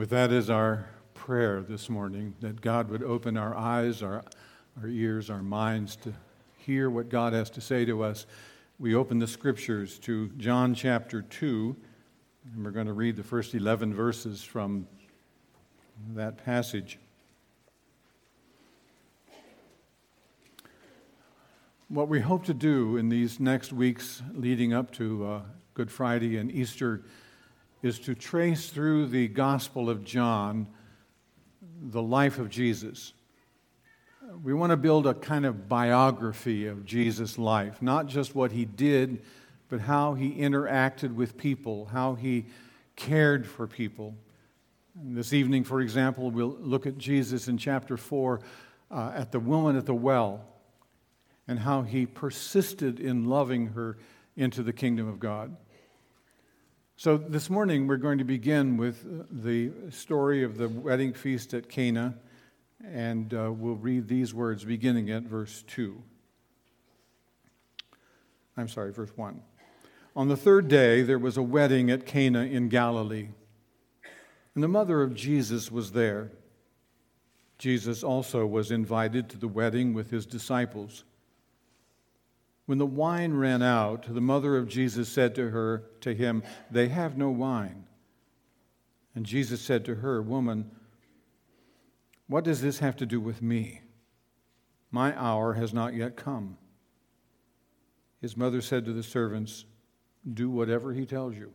With that as our prayer this morning, that God would open our eyes, our, our ears, our minds to hear what God has to say to us, we open the scriptures to John chapter 2, and we're going to read the first 11 verses from that passage. What we hope to do in these next weeks leading up to uh, Good Friday and Easter is to trace through the Gospel of John the life of Jesus. We want to build a kind of biography of Jesus' life, not just what he did, but how he interacted with people, how he cared for people. And this evening, for example, we'll look at Jesus in chapter 4 uh, at the woman at the well and how he persisted in loving her into the kingdom of God. So, this morning we're going to begin with uh, the story of the wedding feast at Cana, and uh, we'll read these words beginning at verse 2. I'm sorry, verse 1. On the third day, there was a wedding at Cana in Galilee, and the mother of Jesus was there. Jesus also was invited to the wedding with his disciples. When the wine ran out, the mother of Jesus said to her, to him, They have no wine. And Jesus said to her, Woman, what does this have to do with me? My hour has not yet come. His mother said to the servants, Do whatever he tells you.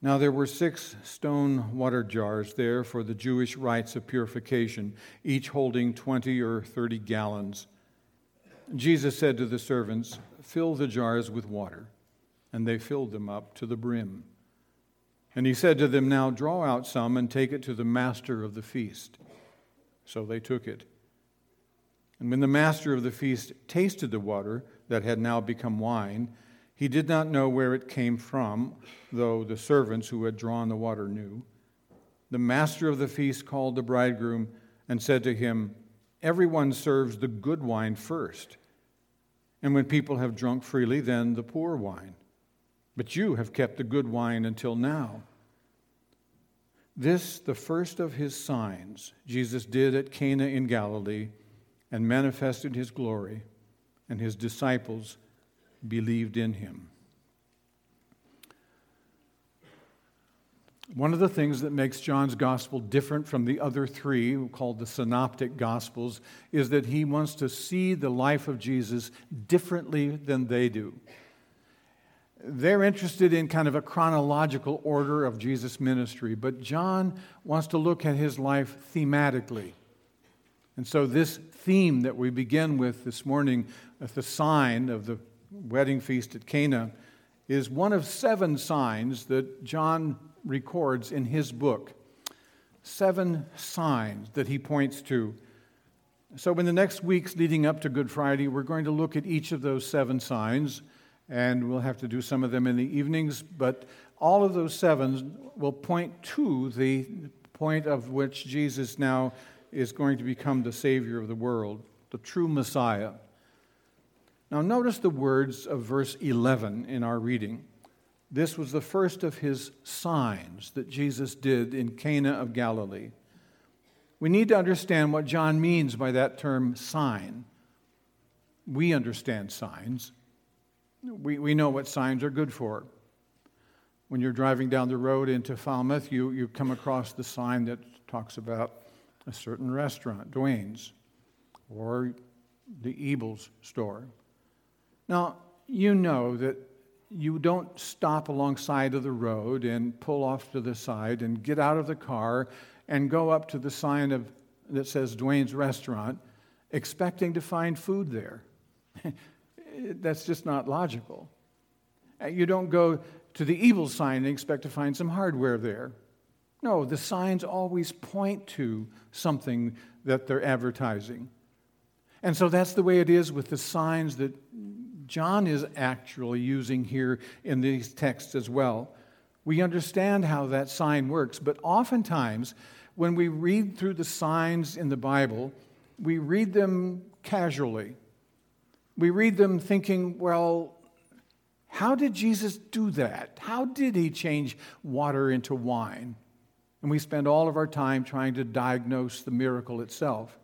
Now there were six stone water jars there for the Jewish rites of purification, each holding 20 or 30 gallons. Jesus said to the servants, Fill the jars with water. And they filled them up to the brim. And he said to them, Now draw out some and take it to the master of the feast. So they took it. And when the master of the feast tasted the water that had now become wine, he did not know where it came from, though the servants who had drawn the water knew. The master of the feast called the bridegroom and said to him, Everyone serves the good wine first. And when people have drunk freely, then the poor wine. But you have kept the good wine until now. This, the first of his signs, Jesus did at Cana in Galilee and manifested his glory, and his disciples believed in him. One of the things that makes John's gospel different from the other three, called the synoptic gospels, is that he wants to see the life of Jesus differently than they do. They're interested in kind of a chronological order of Jesus' ministry, but John wants to look at his life thematically. And so, this theme that we begin with this morning, at the sign of the wedding feast at Cana, is one of seven signs that John records in his book. Seven signs that he points to. So, in the next weeks leading up to Good Friday, we're going to look at each of those seven signs, and we'll have to do some of them in the evenings, but all of those seven will point to the point of which Jesus now is going to become the Savior of the world, the true Messiah. Now, notice the words of verse 11 in our reading. This was the first of his signs that Jesus did in Cana of Galilee. We need to understand what John means by that term sign. We understand signs. We, we know what signs are good for. When you're driving down the road into Falmouth, you, you come across the sign that talks about a certain restaurant, Dwayne's, or the Ebels store. Now, you know that you don't stop alongside of the road and pull off to the side and get out of the car and go up to the sign of, that says Dwayne's Restaurant expecting to find food there. That's just not logical. Uh, you don't go to the Ebels sign and expect to find some hardware there. No, the signs always point to something that they're advertising. And so that's the way it is with the signs that John is actually using here in these texts as well. We understand how that sign works, but oftentimes when we read through the signs in the Bible, we read them casually. We read them thinking, well, How did Jesus do that? How did he change water into wine? And we spend all of our time trying to diagnose the miracle itself.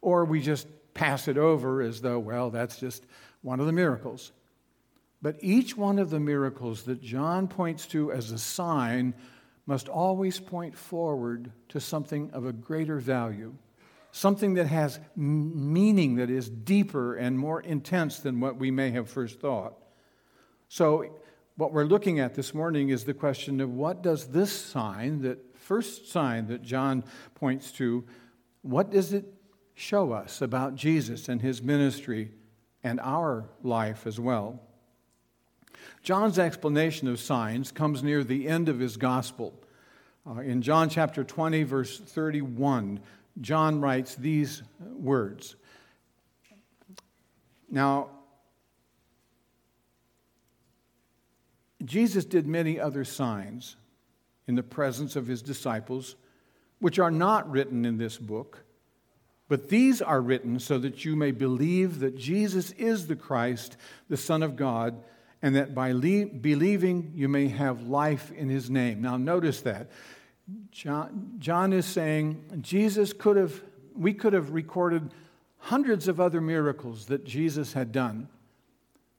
Or we just pass it over as though, well, that's just one of the miracles. But each one of the miracles that John points to as a sign must always point forward to something of a greater value, something that has meaning that is deeper and more intense than what we may have first thought. So, what we're looking at this morning is the question of what does this sign, that first sign that John points to, what does it show us about Jesus and his ministry and our life as well? John's explanation of signs comes near the end of his gospel. Uh, in John chapter 20, verse 31, John writes these words. Now, Jesus did many other signs in the presence of his disciples, which are not written in this book, but these are written so that you may believe that Jesus is the Christ, the Son of God and that by le- believing you may have life in his name. Now, notice that. John, John is saying Jesus could have, we could have recorded hundreds of other miracles that Jesus had done,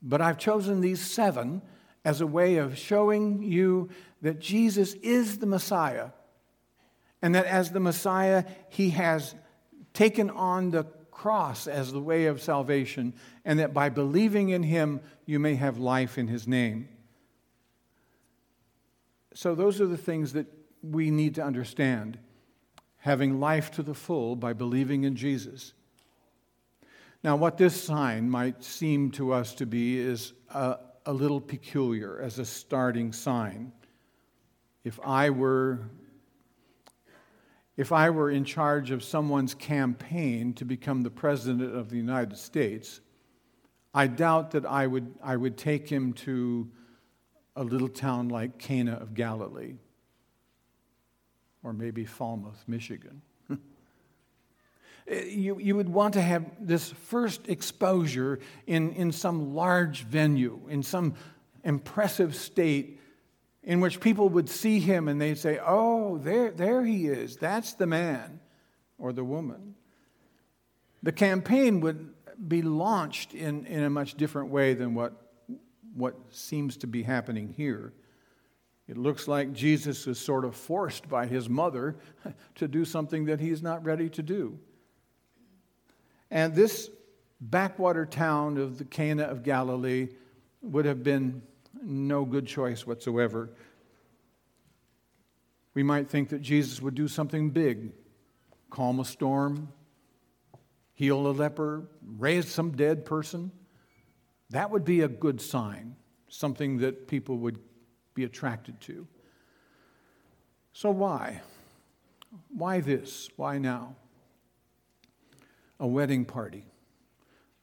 but I've chosen these seven as a way of showing you that Jesus is the Messiah, and that as the Messiah, he has taken on the cross as the way of salvation, and that by believing in him, you may have life in his name. So, those are the things that we need to understand having life to the full by believing in Jesus. Now, what this sign might seem to us to be is a, a little peculiar as a starting sign. If I were if I were in charge of someone's campaign to become the President of the United States, I doubt that I would, I would take him to a little town like Cana of Galilee, or maybe Falmouth, Michigan. you, you would want to have this first exposure in, in some large venue, in some impressive state in which people would see him and they'd say, Oh, there, there he is. That's the man or the woman. The campaign would be launched in, in a much different way than what, what seems to be happening here. It looks like Jesus is sort of forced by his mother to do something that he's not ready to do. And this backwater town of the Cana of Galilee would have been no good choice whatsoever. We might think that Jesus would do something big calm a storm, heal a leper, raise some dead person. That would be a good sign, something that people would be attracted to. So, why? Why this? Why now? A wedding party.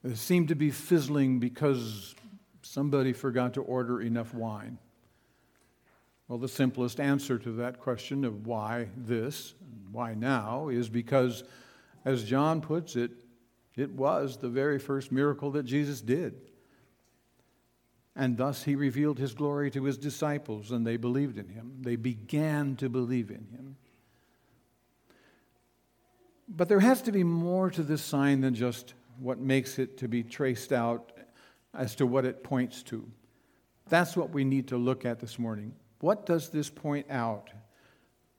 It seemed to be fizzling because Somebody forgot to order enough wine. Well, the simplest answer to that question of why this, why now, is because, as John puts it, it was the very first miracle that Jesus did. And thus he revealed his glory to his disciples, and they believed in him. They began to believe in him. But there has to be more to this sign than just what makes it to be traced out as to what it points to. That's what we need to look at this morning. What does this point out?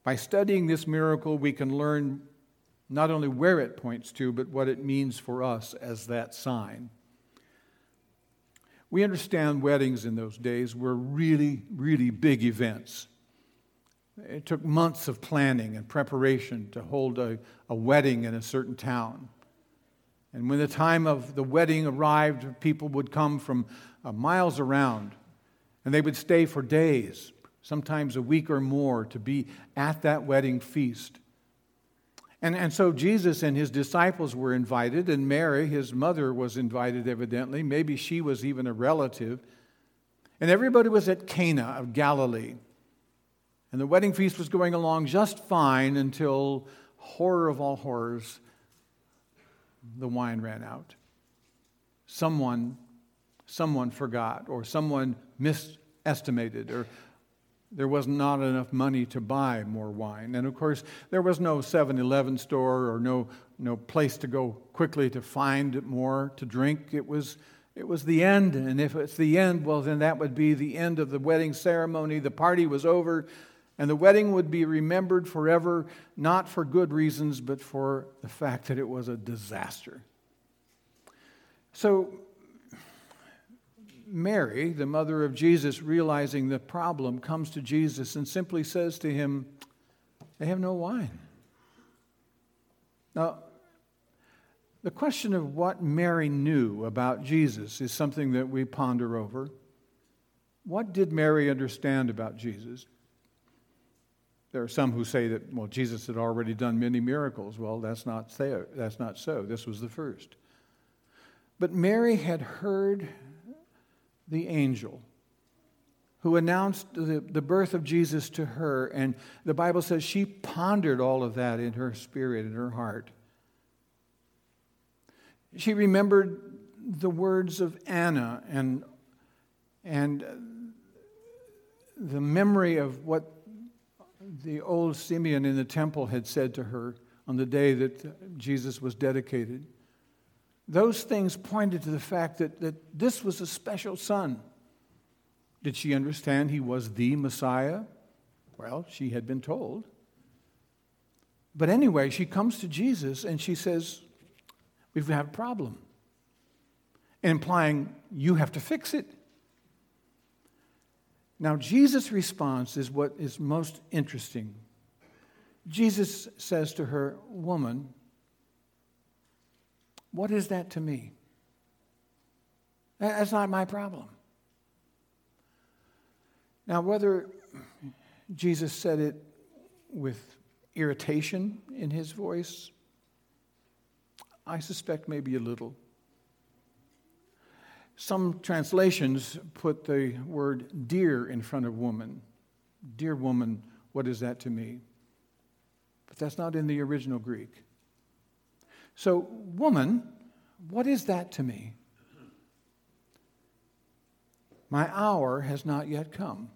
By studying this miracle, we can learn not only where it points to, but what it means for us as that sign. We understand weddings in those days were really, really big events. It took months of planning and preparation to hold a, a wedding in a certain town. And when the time of the wedding arrived, people would come from uh, miles around and they would stay for days, sometimes a week or more, to be at that wedding feast. And, and so Jesus and his disciples were invited, and Mary, his mother, was invited, evidently. Maybe she was even a relative. And everybody was at Cana of Galilee. And the wedding feast was going along just fine until, horror of all horrors, the wine ran out. Someone someone forgot or someone misestimated or there was not enough money to buy more wine. And of course, there was no 7 Eleven store or no, no place to go quickly to find more to drink. It was, it was the end. And if it's the end, well, then that would be the end of the wedding ceremony. The party was over, and the wedding would be remembered forever, not for good reasons, but for the fact that it was a disaster. So Mary, the mother of Jesus, realizing the problem, comes to Jesus and simply says to him, They have no wine. Now, the question of what Mary knew about Jesus is something that we ponder over. What did Mary understand about Jesus? There are some who say that, well, Jesus had already done many miracles. Well, that's not, so. that's not so. This was the first. But Mary had heard the angel who announced the, the birth of Jesus to her. And the Bible says she pondered all of that in her spirit, in her heart. She remembered the words of Anna and, and the memory of what the old Simeon in the temple had said to her on the day that Jesus was dedicated. Those things pointed to the fact that, that this was a special son. Did she understand he was the Messiah? Well, she had been told. But anyway, she comes to Jesus and she says, We've got a problem. Implying you have to fix it. Now, Jesus' response is what is most interesting. Jesus says to her, Woman, what is that to me? That's not my problem. Now, whether Jesus said it with irritation in his voice, I suspect maybe a little. Some translations put the word dear in front of woman. Dear woman, what is that to me? But that's not in the original Greek. So, woman, what is that to me? My hour has not yet come.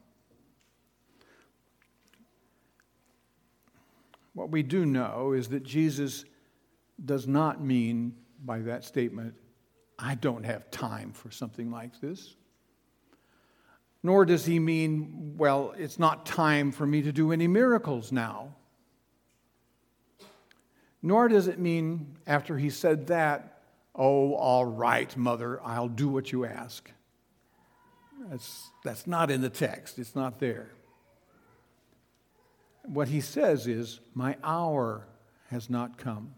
What we do know is that Jesus does not mean by that statement, I don't have time for something like this. Nor does he mean, well, it's not time for me to do any miracles now. Nor does it mean, after he said that, oh, all right, mother, I'll do what you ask. That's, that's not in the text, it's not there. What he says is, My hour has not come.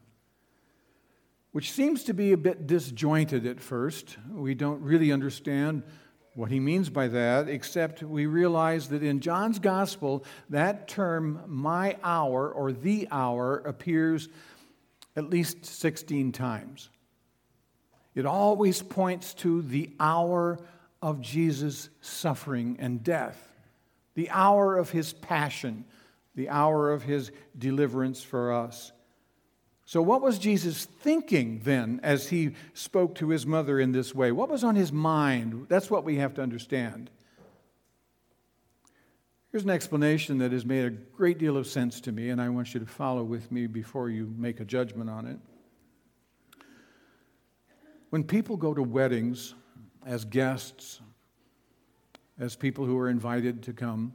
Which seems to be a bit disjointed at first. We don't really understand what he means by that, except we realize that in John's gospel, that term, my hour or the hour, appears at least 16 times. It always points to the hour of Jesus' suffering and death, the hour of his passion, the hour of his deliverance for us. So, what was Jesus thinking then as he spoke to his mother in this way? What was on his mind? That's what we have to understand. Here's an explanation that has made a great deal of sense to me, and I want you to follow with me before you make a judgment on it. When people go to weddings as guests, as people who are invited to come,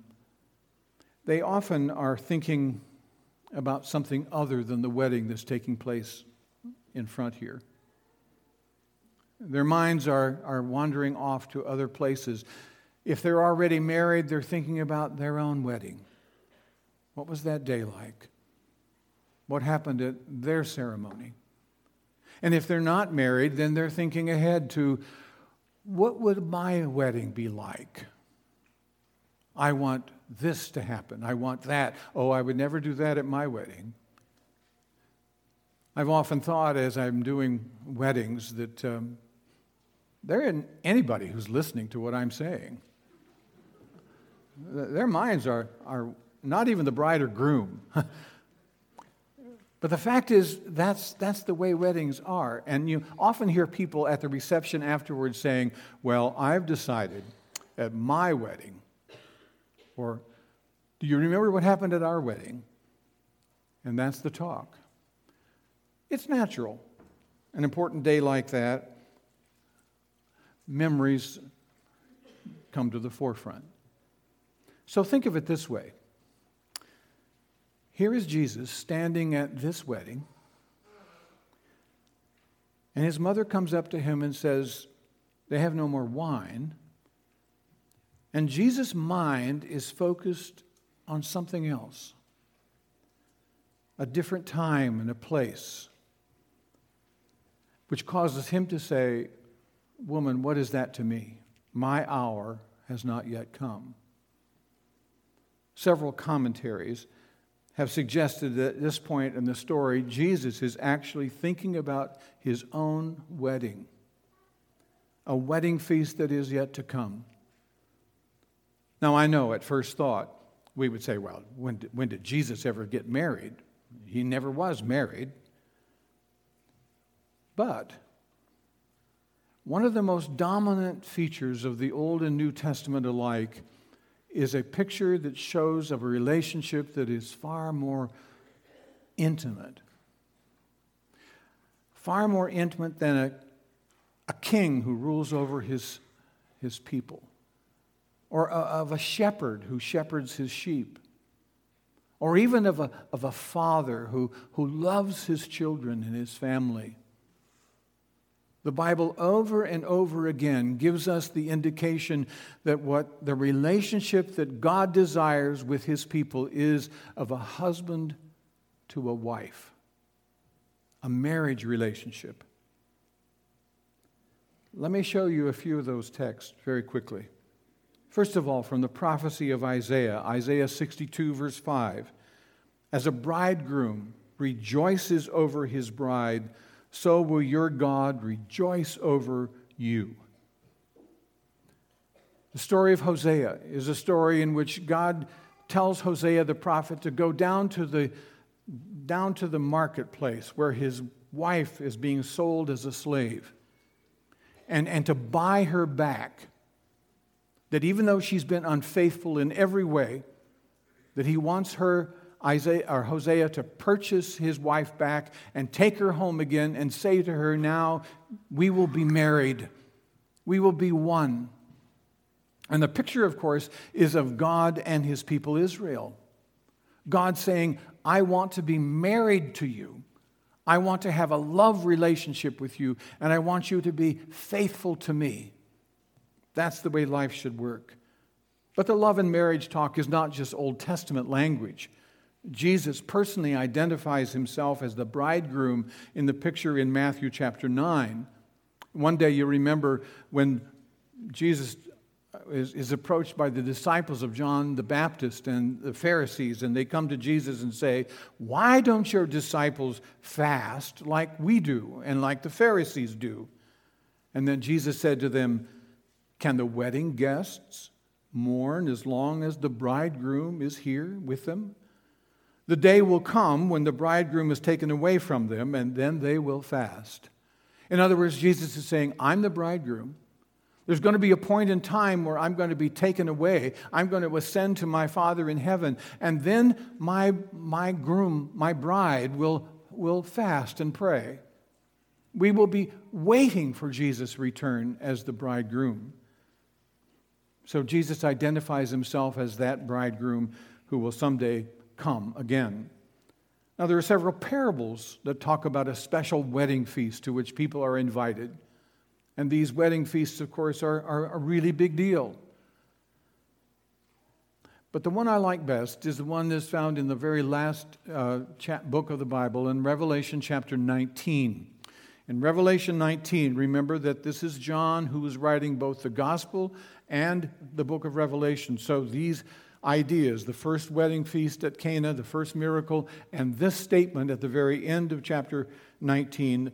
they often are thinking about something other than the wedding that's taking place in front here. Their minds are, are wandering off to other places. If they're already married, they're thinking about their own wedding. What was that day like? What happened at their ceremony? And if they're not married, then they're thinking ahead to what would my wedding be like? I want this to happen. I want that. Oh, I would never do that at my wedding. I've often thought as I'm doing weddings that um, there isn't anybody who's listening to what I'm saying. Their minds are, are not even the bride or groom. But the fact is, that's, that's the way weddings are. And you often hear people at the reception afterwards saying, Well, I've decided at my wedding, or do you remember what happened at our wedding? And that's the talk. It's natural. An important day like that, memories come to the forefront. So think of it this way here is Jesus standing at this wedding, and his mother comes up to him and says, They have no more wine. And Jesus' mind is focused on something else a different time and a place, which causes him to say, Woman, what is that to me? My hour has not yet come. Several commentaries have suggested that at this point in the story, Jesus is actually thinking about his own wedding, a wedding feast that is yet to come. Now, I know at first thought, we would say, well, when did, when did Jesus ever get married? He never was married. But one of the most dominant features of the Old and New Testament alike is a picture that shows of a relationship that is far more intimate. Far more intimate than a, a king who rules over his, his people, or of a shepherd who shepherds his sheep, or even of a, of a father who, who loves his children and his family. The Bible over and over again gives us the indication that what the relationship that God desires with his people is of a husband to a wife, a marriage relationship. Let me show you a few of those texts very quickly. First of all, from the prophecy of Isaiah, Isaiah 62, verse 5. As a bridegroom rejoices over his bride, so will your God rejoice over you. The story of Hosea is a story in which God tells Hosea the prophet to go down to the, down to the marketplace where his wife is being sold as a slave and, and to buy her back. That even though she's been unfaithful in every way, that he wants her Isaiah, or Hosea to purchase his wife back and take her home again and say to her, Now we will be married. We will be one. And the picture, of course, is of God and his people Israel. God saying, I want to be married to you. I want to have a love relationship with you, and I want you to be faithful to me. That's the way life should work. But the love and marriage talk is not just Old Testament language. Jesus personally identifies himself as the bridegroom in the picture in Matthew chapter 9. One day you remember when Jesus is, is, approached by the disciples of John the Baptist and the Pharisees, and they come to Jesus and say, Why don't your disciples fast like we do and like the Pharisees do? And then Jesus said to them, Can the wedding guests mourn as long as the bridegroom is here with them? The day will come when the bridegroom is taken away from them, and then they will fast. In other words, Jesus is saying, I'm the bridegroom. There's going to be a point in time where I'm going to be taken away. I'm going to ascend to my Father in heaven. And then my, my groom, my bride, will, will fast and pray. We will be waiting for Jesus' return as the bridegroom. So Jesus identifies himself as that bridegroom who will someday come again. Now, there are several parables that talk about a special wedding feast to which people are invited. And these wedding feasts, of course, are, are a really big deal. But the one I like best is the one that's found in the very last uh, book of the Bible in Revelation chapter 19. In Revelation 19, remember that this is John who is writing both the gospel and the book of Revelation. So these ideas the first wedding feast at Cana, the first miracle, and this statement at the very end of chapter 19,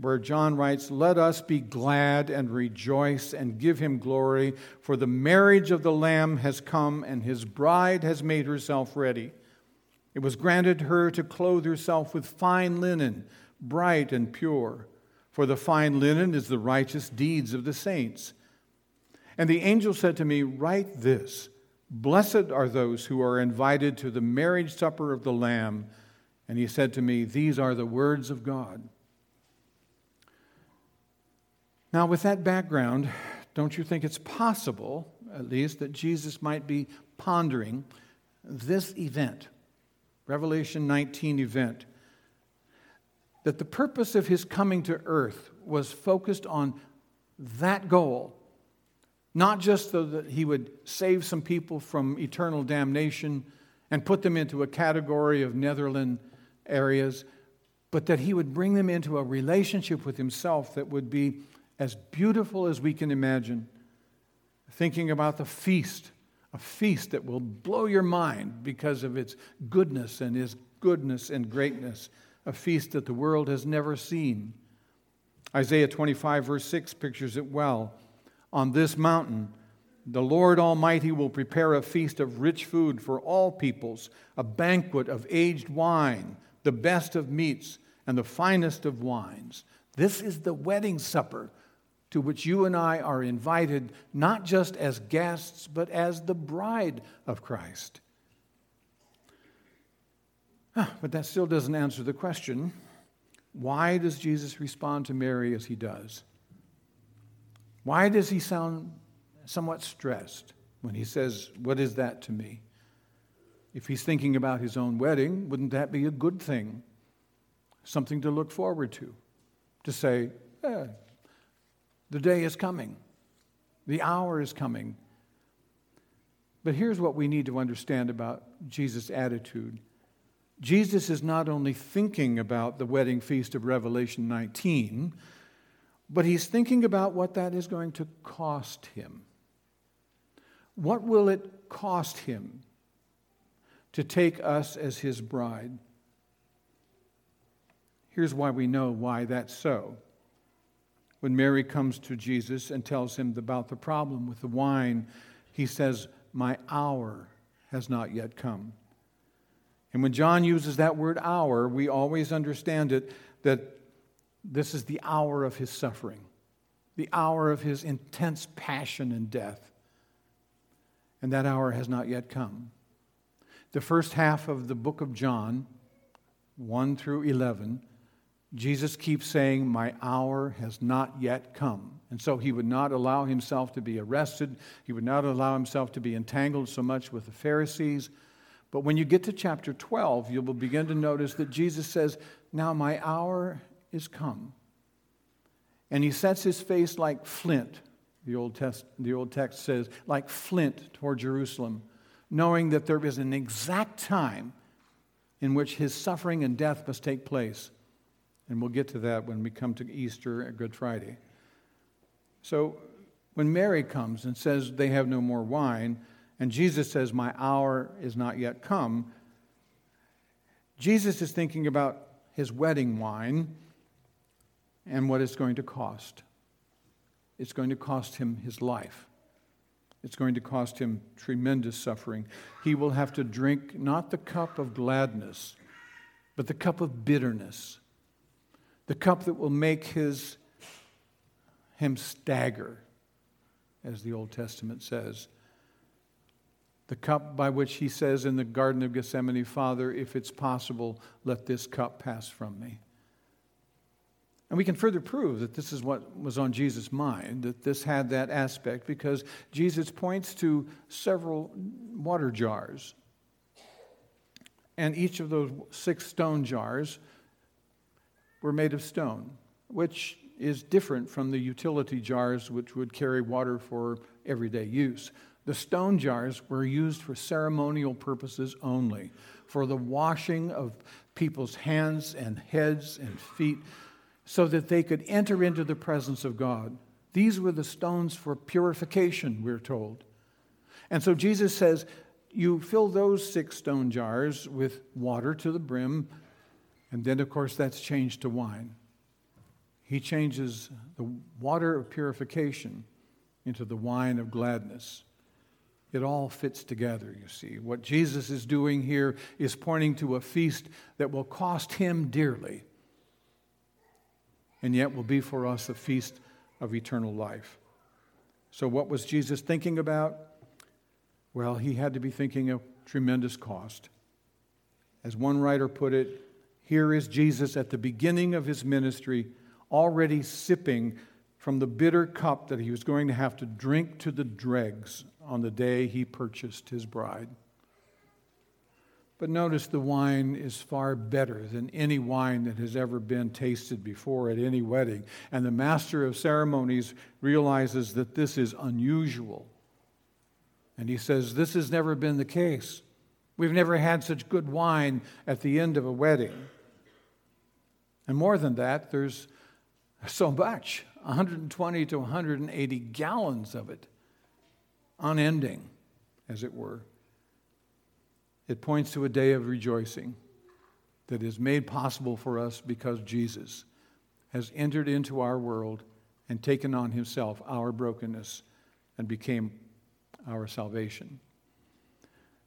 where John writes, Let us be glad and rejoice and give him glory, for the marriage of the Lamb has come and his bride has made herself ready. It was granted her to clothe herself with fine linen, bright and pure, for the fine linen is the righteous deeds of the saints. And the angel said to me, Write this Blessed are those who are invited to the marriage supper of the Lamb. And he said to me, These are the words of God. Now, with that background, don't you think it's possible, at least, that Jesus might be pondering this event, Revelation 19 event, that the purpose of his coming to earth was focused on that goal not just so that he would save some people from eternal damnation and put them into a category of netherland areas, but that he would bring them into a relationship with himself that would be as beautiful as we can imagine. Thinking about the feast, a feast that will blow your mind because of its goodness and his goodness and greatness, a feast that the world has never seen. Isaiah 25, verse 6 pictures it well on this mountain, the Lord Almighty will prepare a feast of rich food for all peoples, a banquet of aged wine, the best of meats, and the finest of wines. This is the wedding supper to which you and I are invited, not just as guests, but as the bride of Christ. Ah, but that still doesn't answer the question why does Jesus respond to Mary as he does? Why does he sound somewhat stressed when he says, What is that to me? If he's thinking about his own wedding, wouldn't that be a good thing? Something to look forward to. To say, eh, the day is coming, the hour is coming. But here's what we need to understand about Jesus' attitude Jesus is not only thinking about the wedding feast of Revelation 19, but he's thinking about what that is going to cost him. What will it cost him to take us as his bride? Here's why we know why that's so. When Mary comes to Jesus and tells him about the problem with the wine, he says, My hour has not yet come. And when John uses that word hour, we always understand it that this is the hour of his suffering, the hour of his intense passion and death. And that hour has not yet come. The first half of the book of John, 1 through 11, Jesus keeps saying, My hour has not yet come. And so he would not allow himself to be arrested. He would not allow himself to be entangled so much with the Pharisees. But when you get to chapter 12, you will begin to notice that Jesus says, Now my hour is come. And he sets his face like flint, the Old, Test, the Old text says, like flint toward Jerusalem, knowing that there is an exact time in which his suffering and death must take place. And we'll get to that when we come to Easter and Good Friday. So when Mary comes and says they have no more wine, and Jesus says, My hour is not yet come, Jesus is thinking about his wedding wine and what it's going to cost. It's going to cost him his life. It's going to cost him tremendous suffering. He will have to drink not the cup of gladness, but the cup of bitterness, the cup that will make his, him stagger, as the Old Testament says. The cup by which he says in the Garden of Gethsemane, Father, if it's possible, let this cup pass from me. And we can further prove that this is what was on Jesus' mind, that this had that aspect, because Jesus points to several water jars. And each of those six stone jars were made of stone, which is different from the utility jars which would carry water for everyday use. The stone jars were used for ceremonial purposes only, for the washing of people's hands and heads and feet so that they could enter into the presence of God. These were the stones for purification, we're told. And so Jesus says, You fill those six stone jars with water to the brim, and then, of course, that's changed to wine. He changes the water of purification into the wine of gladness. it all fits together, you see. What Jesus is doing here is pointing to a feast that will cost him dearly, and yet will be for us a feast of eternal life. So, what was Jesus thinking about? Well, he had to be thinking of tremendous cost. As one writer put it, here is Jesus at the beginning of his ministry, already sipping from the bitter cup that he was going to have to drink to the dregs on the day he purchased his bride. But notice the wine is far better than any wine that has ever been tasted before at any wedding. And the master of ceremonies realizes that this is unusual. And he says, This has never been the case. We've never had such good wine at the end of a wedding. And more than that, there's so much 120 to 180 gallons of it, unending, as it were. It points to a day of rejoicing that is made possible for us because Jesus has entered into our world and taken on himself our brokenness and became our salvation.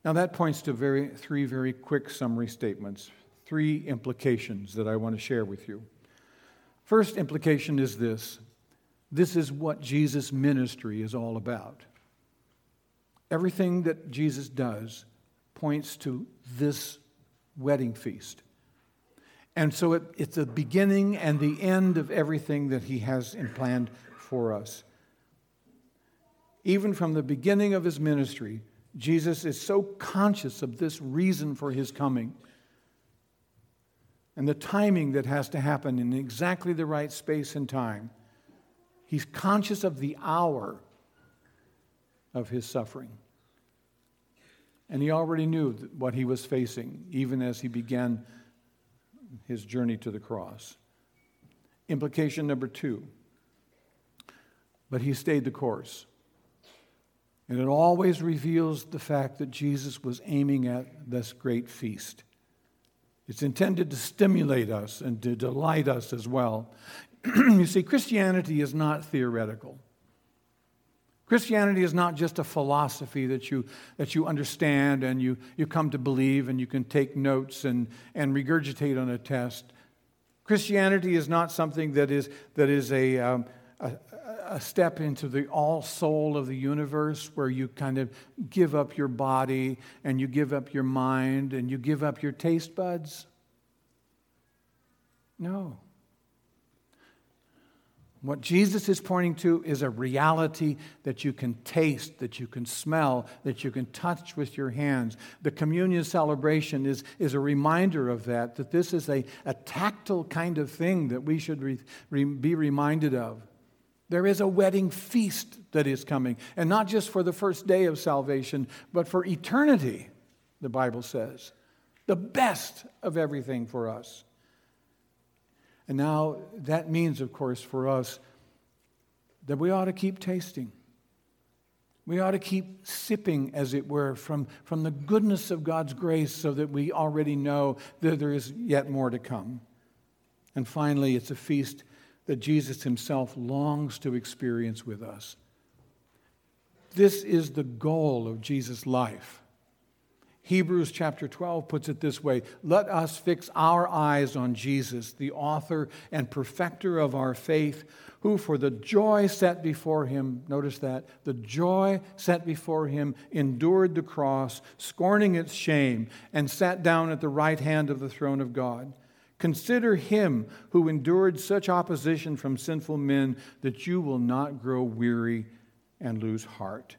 Now, that points to very, three very quick summary statements, three implications that I want to share with you. First implication is this this is what Jesus' ministry is all about. Everything that Jesus does points to this wedding feast. And so it, it's the beginning and the end of everything that he has in planned for us. Even from the beginning of his ministry, Jesus is so conscious of this reason for his coming and the timing that has to happen in exactly the right space and time. He's conscious of the hour of his suffering. And he already knew what he was facing, even as he began his journey to the cross. Implication number two. But he stayed the course. And it always reveals the fact that Jesus was aiming at this great feast. It's intended to stimulate us and to delight us as well. you see, Christianity is not theoretical. Christianity is not just a philosophy that you, that you understand and you, you come to believe and you can take notes and, and regurgitate on a test. Christianity is not something that is, that is a, um, a, a step into the all soul of the universe where you kind of give up your body and you give up your mind and you give up your taste buds? No. What Jesus is pointing to is a reality that you can taste, that you can smell, that you can touch with your hands. The communion celebration is, is a reminder of that, that this is a, a tactile kind of thing that we should re, re, be reminded of. There is a wedding feast that is coming, and not just for the first day of salvation, but for eternity, the Bible says. The best of everything for us. And now that means, of course, for us that we ought to keep tasting. We ought to keep sipping, as it were, from, from the goodness of God's grace so that we already know that there is yet more to come. And finally, it's a feast that Jesus himself longs to experience with us. This is the goal of Jesus' life. Hebrews chapter 12 puts it this way Let us fix our eyes on Jesus, the author and perfecter of our faith, who for the joy set before him, notice that, the joy set before him endured the cross, scorning its shame, and sat down at the right hand of the throne of God. Consider him who endured such opposition from sinful men that you will not grow weary and lose heart.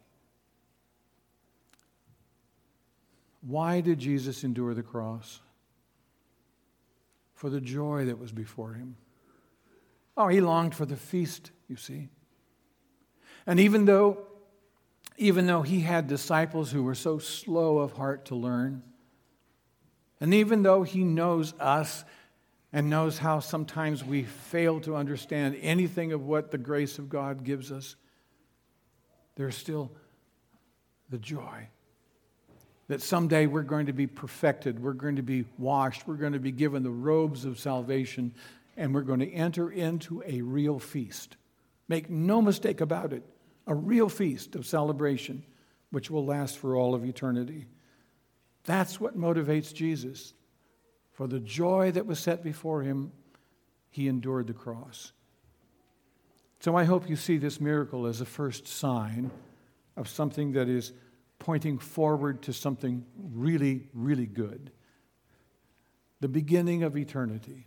Why did Jesus endure the cross? For the joy that was before him. Oh, he longed for the feast, you see. And even though even though he had disciples who were so slow of heart to learn, and even though he knows us and knows how sometimes we fail to understand anything of what the grace of God gives us, there's still the joy that someday we're going to be perfected, we're going to be washed, we're going to be given the robes of salvation, and we're going to enter into a real feast. Make no mistake about it, a real feast of celebration which will last for all of eternity. That's what motivates Jesus. For the joy that was set before him, he endured the cross. So I hope you see this miracle as a first sign of something that is pointing forward to something really, really good. The beginning of eternity.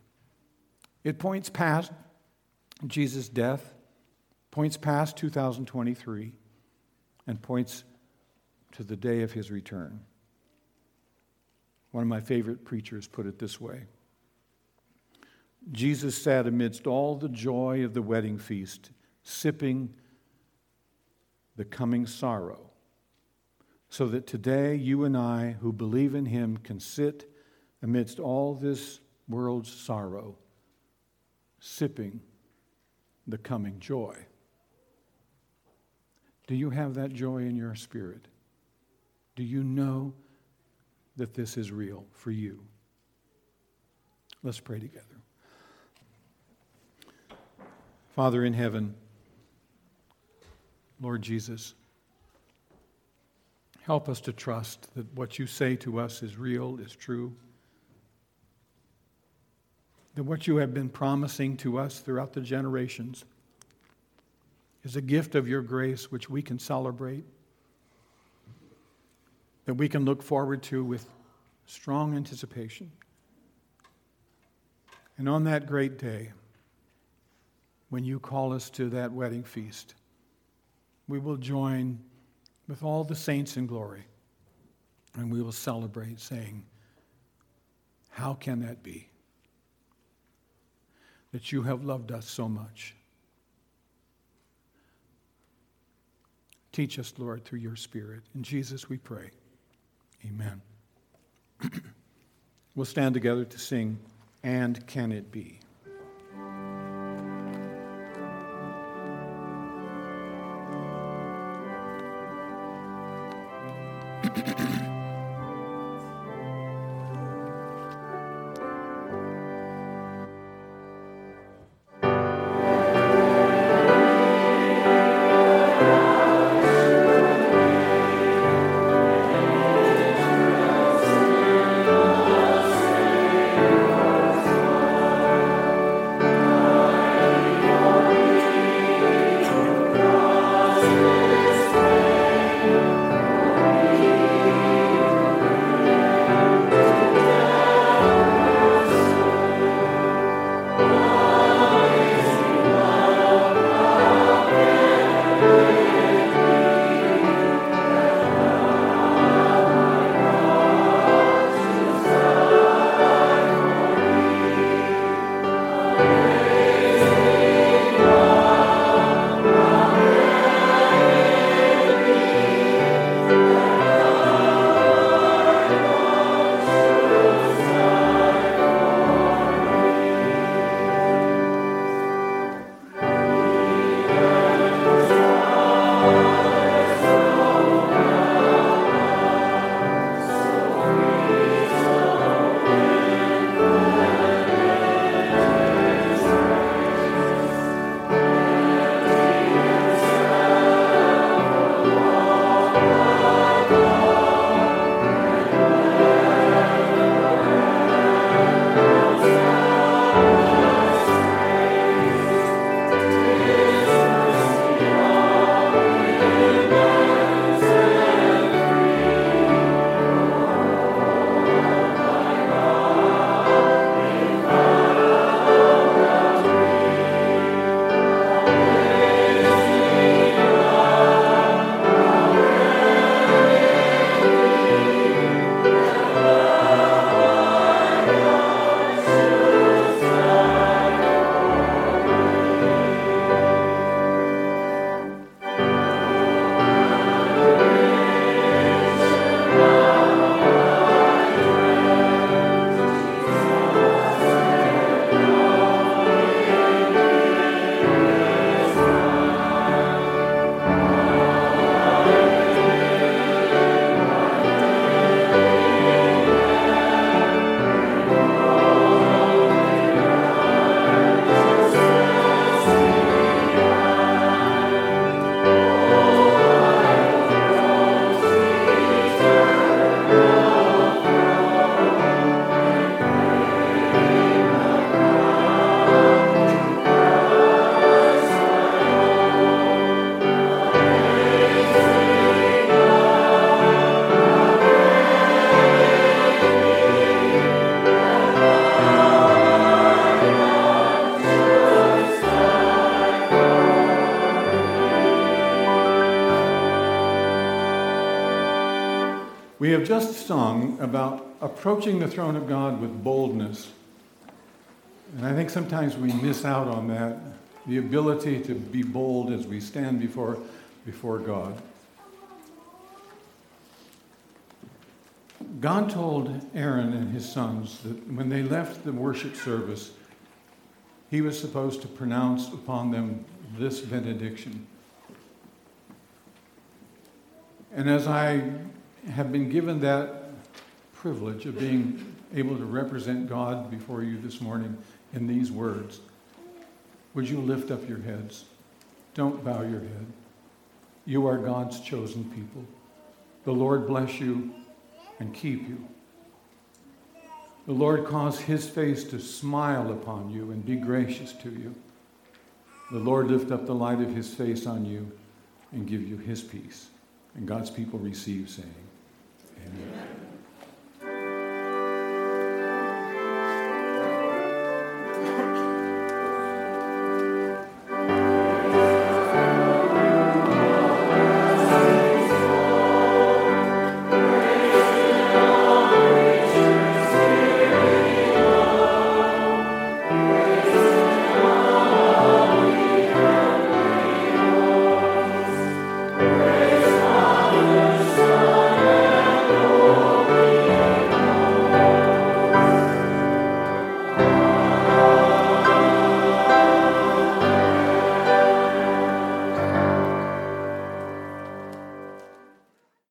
It points past Jesus' death, points past 2023, and points to the day of his return. One of my favorite preachers put it this way Jesus sat amidst all the joy of the wedding feast, sipping the coming sorrow, so that today you and I who believe in him can sit amidst all this world's sorrow, sipping the coming joy. Do you have that joy in your spirit? Do you know that this is real for you? Let's pray together. Father in heaven, Lord Jesus, help us to trust that what you say to us is real, is true, that what you have been promising to us throughout the generations is a gift of your grace which we can celebrate that we can look forward to with strong anticipation. And on that great day, when you call us to that wedding feast, we will join with all the saints in glory and we will celebrate, saying, How can that be? That you have loved us so much. Teach us, Lord, through your Spirit. In Jesus we pray. Amen. we'll stand together to sing, And Can It Be? Have just sung about approaching the throne of God with boldness. And I think sometimes we miss out on that the ability to be bold as we stand before, before God. God told Aaron and his sons that when they left the worship service, he was supposed to pronounce upon them this benediction. And as I have been given that privilege of being able to represent God before you this morning in these words, would you lift up your heads? Don't bow your head. You are God's chosen people. The Lord bless you and keep you. The Lord cause his face to smile upon you and be gracious to you. The Lord lift up the light of his face on you and give you his peace. And God's people receive, saying, Amen.